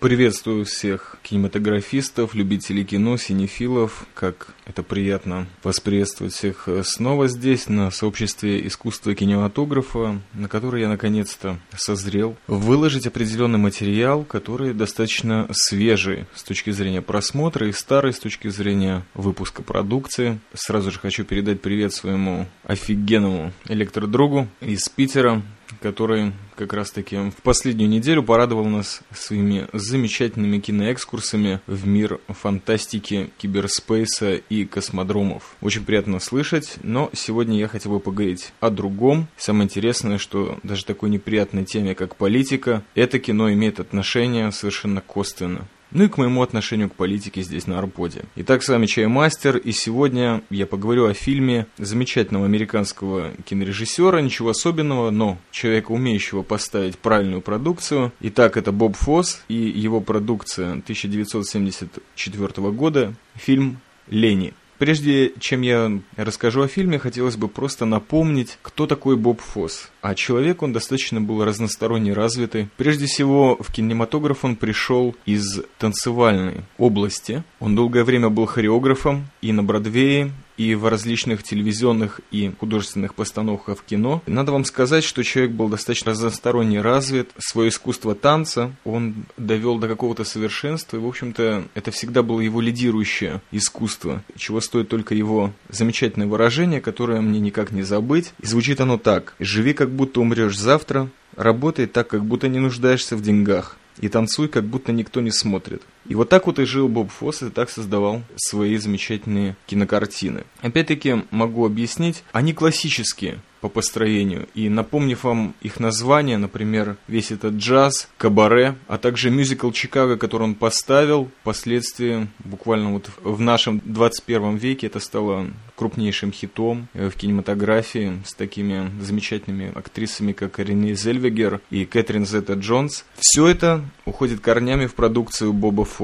Приветствую всех кинематографистов, любителей кино, синефилов. Как это приятно вас приветствовать всех снова здесь, на сообществе искусства кинематографа, на которое я наконец-то созрел. Выложить определенный материал, который достаточно свежий с точки зрения просмотра и старый с точки зрения выпуска продукции. Сразу же хочу передать привет своему офигенному электродругу из Питера, который как раз-таки в последнюю неделю порадовал нас своими замечательными киноэкскурсами в мир фантастики, киберспейса и космодромов. Очень приятно слышать, но сегодня я хотел бы поговорить о другом. Самое интересное, что даже такой неприятной теме, как политика, это кино имеет отношение совершенно косвенно ну и к моему отношению к политике здесь на Арподе. Итак, с вами Чаймастер, и сегодня я поговорю о фильме замечательного американского кинорежиссера, ничего особенного, но человека, умеющего поставить правильную продукцию. Итак, это Боб Фосс и его продукция 1974 года, фильм «Лени». Прежде чем я расскажу о фильме, хотелось бы просто напомнить, кто такой Боб Фосс. А человек он достаточно был разносторонне развитый. Прежде всего, в кинематограф он пришел из танцевальной области. Он долгое время был хореографом и на Бродвее, и в различных телевизионных и художественных постановках в кино. Надо вам сказать, что человек был достаточно разносторонне развит. Свое искусство танца он довел до какого-то совершенства, и, в общем-то, это всегда было его лидирующее искусство, чего стоит только его замечательное выражение, которое мне никак не забыть. И звучит оно так. «Живи, как будто умрешь завтра, работай так, как будто не нуждаешься в деньгах, и танцуй, как будто никто не смотрит». И вот так вот и жил Боб Фосс, и так создавал свои замечательные кинокартины. Опять-таки могу объяснить, они классические по построению. И напомнив вам их название, например, весь этот джаз, кабаре, а также мюзикл Чикаго, который он поставил, впоследствии, буквально вот в нашем 21 веке, это стало крупнейшим хитом в кинематографии с такими замечательными актрисами, как Рене Зельвегер и Кэтрин Зетта Джонс. Все это уходит корнями в продукцию Боба Фосса.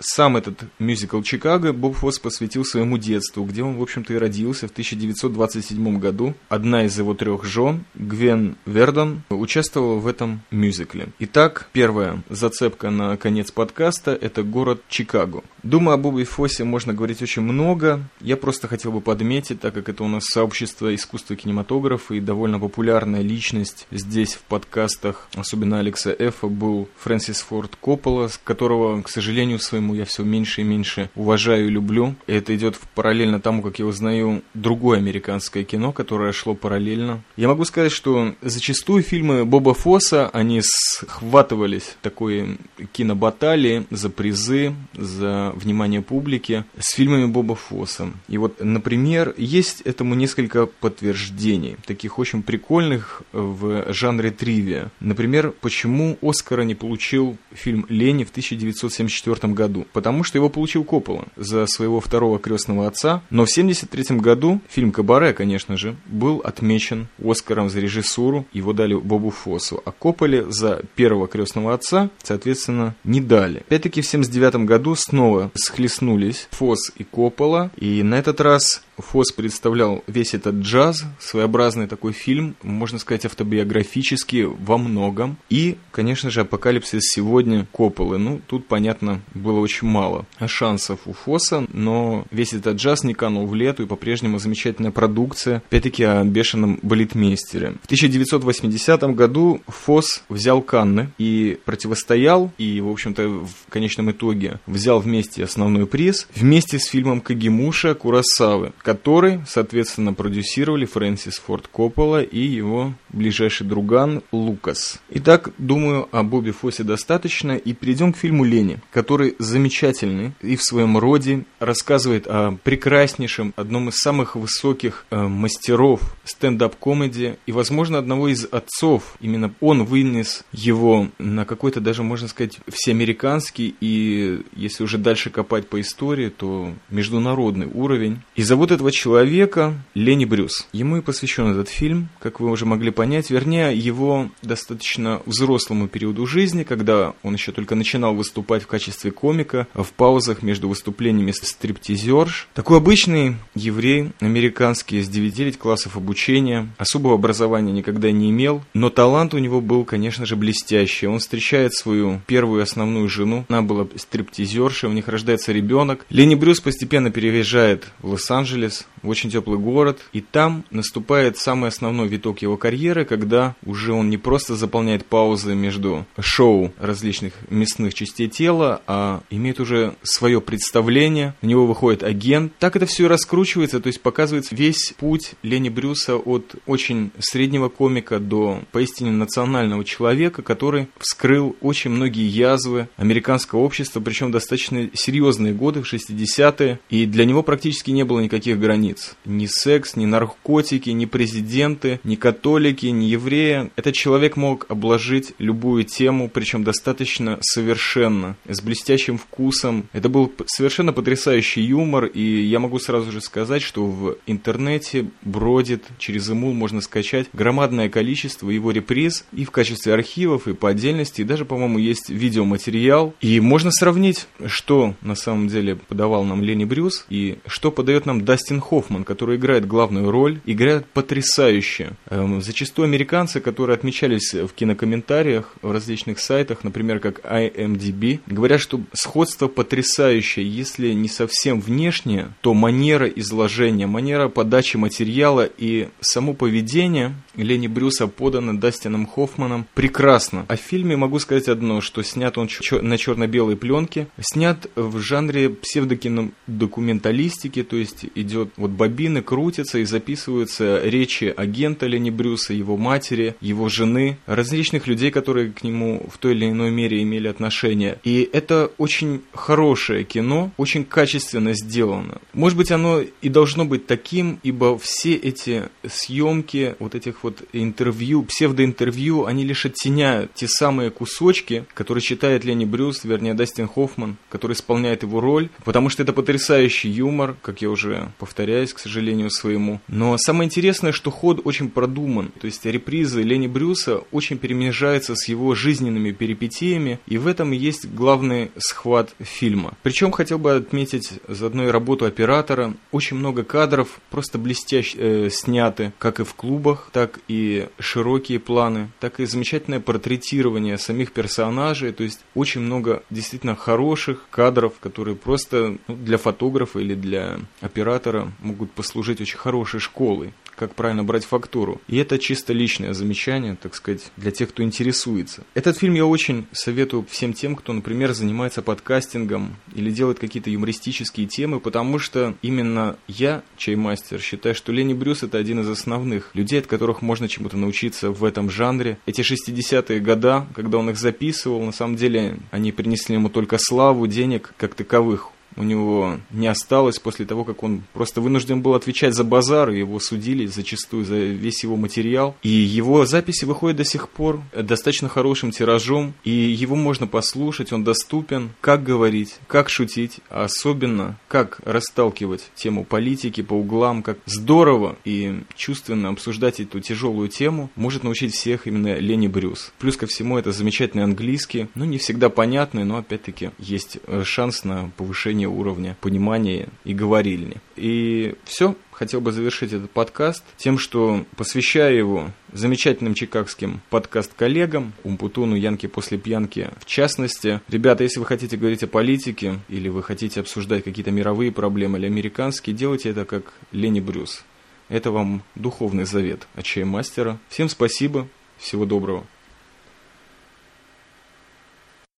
Сам этот мюзикл Чикаго Боб Фосс посвятил своему детству, где он, в общем-то, и родился в 1927 году. Одна из его трех жен, Гвен Вердон, участвовала в этом мюзикле. Итак, первая зацепка на конец подкаста – это город Чикаго. Думаю, о Бобе Фоссе можно говорить очень много. Я просто хотел бы подметить, так как это у нас сообщество искусства кинематографа и довольно популярная личность здесь в подкастах, особенно Алекса Эфа, был Фрэнсис Форд Коппола, которого, к сожалению, сожалению своему, я все меньше и меньше уважаю и люблю. И это идет параллельно тому, как я узнаю другое американское кино, которое шло параллельно. Я могу сказать, что зачастую фильмы Боба Фосса, они схватывались такой кинобаталии за призы, за внимание публики с фильмами Боба Фосса. И вот, например, есть этому несколько подтверждений, таких очень прикольных в жанре тривия. Например, почему Оскара не получил фильм «Лени» в 1974 1974 году, потому что его получил Коппола за своего второго крестного отца. Но в 1973 году фильм «Кабаре», конечно же, был отмечен Оскаром за режиссуру, его дали Бобу Фосу, а Копполе за первого крестного отца, соответственно, не дали. Опять-таки в 1979 году снова схлестнулись Фос и Коппола, и на этот раз Фос представлял весь этот джаз, своеобразный такой фильм, можно сказать, автобиографический во многом. И, конечно же, апокалипсис сегодня Копполы. Ну, тут, понятно, было очень мало шансов у Фоса, но весь этот джаз не канул в лету, и по-прежнему замечательная продукция, опять-таки о бешеном балетмейстере. В 1980 году Фос взял Канны и противостоял, и, в общем-то, в конечном итоге взял вместе основной приз, вместе с фильмом Кагимуша Курасавы, который, соответственно, продюсировали Фрэнсис Форд Коппола и его ближайший друган Лукас. Итак, думаю, о Бобби Фоссе достаточно, и перейдем к фильму «Лени», который замечательный и в своем роде рассказывает о прекраснейшем, одном из самых высоких э, мастеров стендап-комедии и, возможно, одного из отцов. Именно он вынес его на какой-то даже, можно сказать, всеамериканский и, если уже дальше копать по истории, то международный уровень. И зовут этого человека Лени Брюс. Ему и посвящен этот фильм, как вы уже могли понять, вернее, его достаточно взрослому периоду жизни, когда он еще только начинал выступать в качестве комика в паузах между выступлениями стриптизерш. Такой обычный еврей, американский, с 9 классов обучения, особого образования никогда не имел, но талант у него был, конечно же, блестящий. Он встречает свою первую основную жену, она была стриптизерша, у них рождается ребенок. Лени Брюс постепенно переезжает в Лос-Анджелес, в очень теплый город, и там наступает самый основной виток его карьеры, когда уже он не просто заполняет паузы между шоу различных мясных частей тела, а имеет уже свое представление, у него выходит агент. Так это все и раскручивается, то есть показывается весь путь Лени Брюса от очень среднего комика до поистине национального человека, который вскрыл очень многие язвы американского общества, причем достаточно серьезные годы, в 60-е, и для него практически не было никаких границ. Ни секс, ни наркотики, ни президенты, ни католики, ни евреи. Этот человек мог обложить любую тему, причем достаточно совершенно, с блестящим вкусом. Это был совершенно потрясающий юмор, и я могу сразу же сказать, что в интернете бродит, через ему можно скачать громадное количество его реприз и в качестве архивов, и по отдельности, и даже, по-моему, есть видеоматериал. И можно сравнить, что на самом деле подавал нам Лени Брюс и что подает нам Дастин Хоффман, который играет главную роль, играет потрясающе. Эм, зачастую американцы, которые отмечались в кинокомментариях, в различных сайтах, например, как IMDb, говорят, что сходство потрясающее, если не совсем внешнее, то манера изложения, манера подачи материала и само поведение Лени Брюса подано Дастином Хоффманом прекрасно. О фильме могу сказать одно, что снят он на черно-белой пленке, снят в жанре псевдокинодокументалистики, то есть идет вот бобины крутятся и записываются речи агента Лени Брюса, его матери, его жены, различных людей, которые к нему в той или иной мере имели отношение. И это очень хорошее кино, очень качественно сделано. Может быть, оно и должно быть таким, ибо все эти съемки вот этих вот интервью, псевдоинтервью, они лишь оттеняют те самые кусочки, которые читает Лени Брюс, вернее, Дастин Хоффман, который исполняет его роль, потому что это потрясающий юмор, как я уже повторяюсь, к сожалению, своему. Но самое интересное, что ход очень продуман, то есть репризы Лени Брюса очень перемежаются с его жизненными перипетиями, и в этом есть главный схват фильма. Причем хотел бы отметить заодно и работу оператора. Очень много кадров просто блестяще э, сняты, как и в клубах, так и широкие планы, так и замечательное портретирование самих персонажей, то есть очень много действительно хороших кадров, которые просто ну, для фотографа или для оператора могут послужить очень хорошей школой как правильно брать фактуру. И это чисто личное замечание, так сказать, для тех, кто интересуется. Этот фильм я очень советую всем тем, кто, например, занимается подкастингом или делает какие-то юмористические темы, потому что именно я, чаймастер, считаю, что Лени Брюс это один из основных людей, от которых можно чему-то научиться в этом жанре. Эти 60-е года, когда он их записывал, на самом деле они принесли ему только славу, денег как таковых у него не осталось после того, как он просто вынужден был отвечать за базар, и его судили зачастую за весь его материал. И его записи выходят до сих пор достаточно хорошим тиражом, и его можно послушать, он доступен, как говорить, как шутить, а особенно как расталкивать тему политики по углам, как здорово и чувственно обсуждать эту тяжелую тему, может научить всех именно Лени Брюс. Плюс ко всему это замечательный английский, ну не всегда понятный, но опять-таки есть э, шанс на повышение повышение уровня понимания и говорильни. И все, хотел бы завершить этот подкаст тем, что посвящаю его замечательным чикагским подкаст-коллегам, Умпутуну, Янки после пьянки в частности. Ребята, если вы хотите говорить о политике, или вы хотите обсуждать какие-то мировые проблемы или американские, делайте это как Лени Брюс. Это вам духовный завет от чаймастера. Всем спасибо, всего доброго.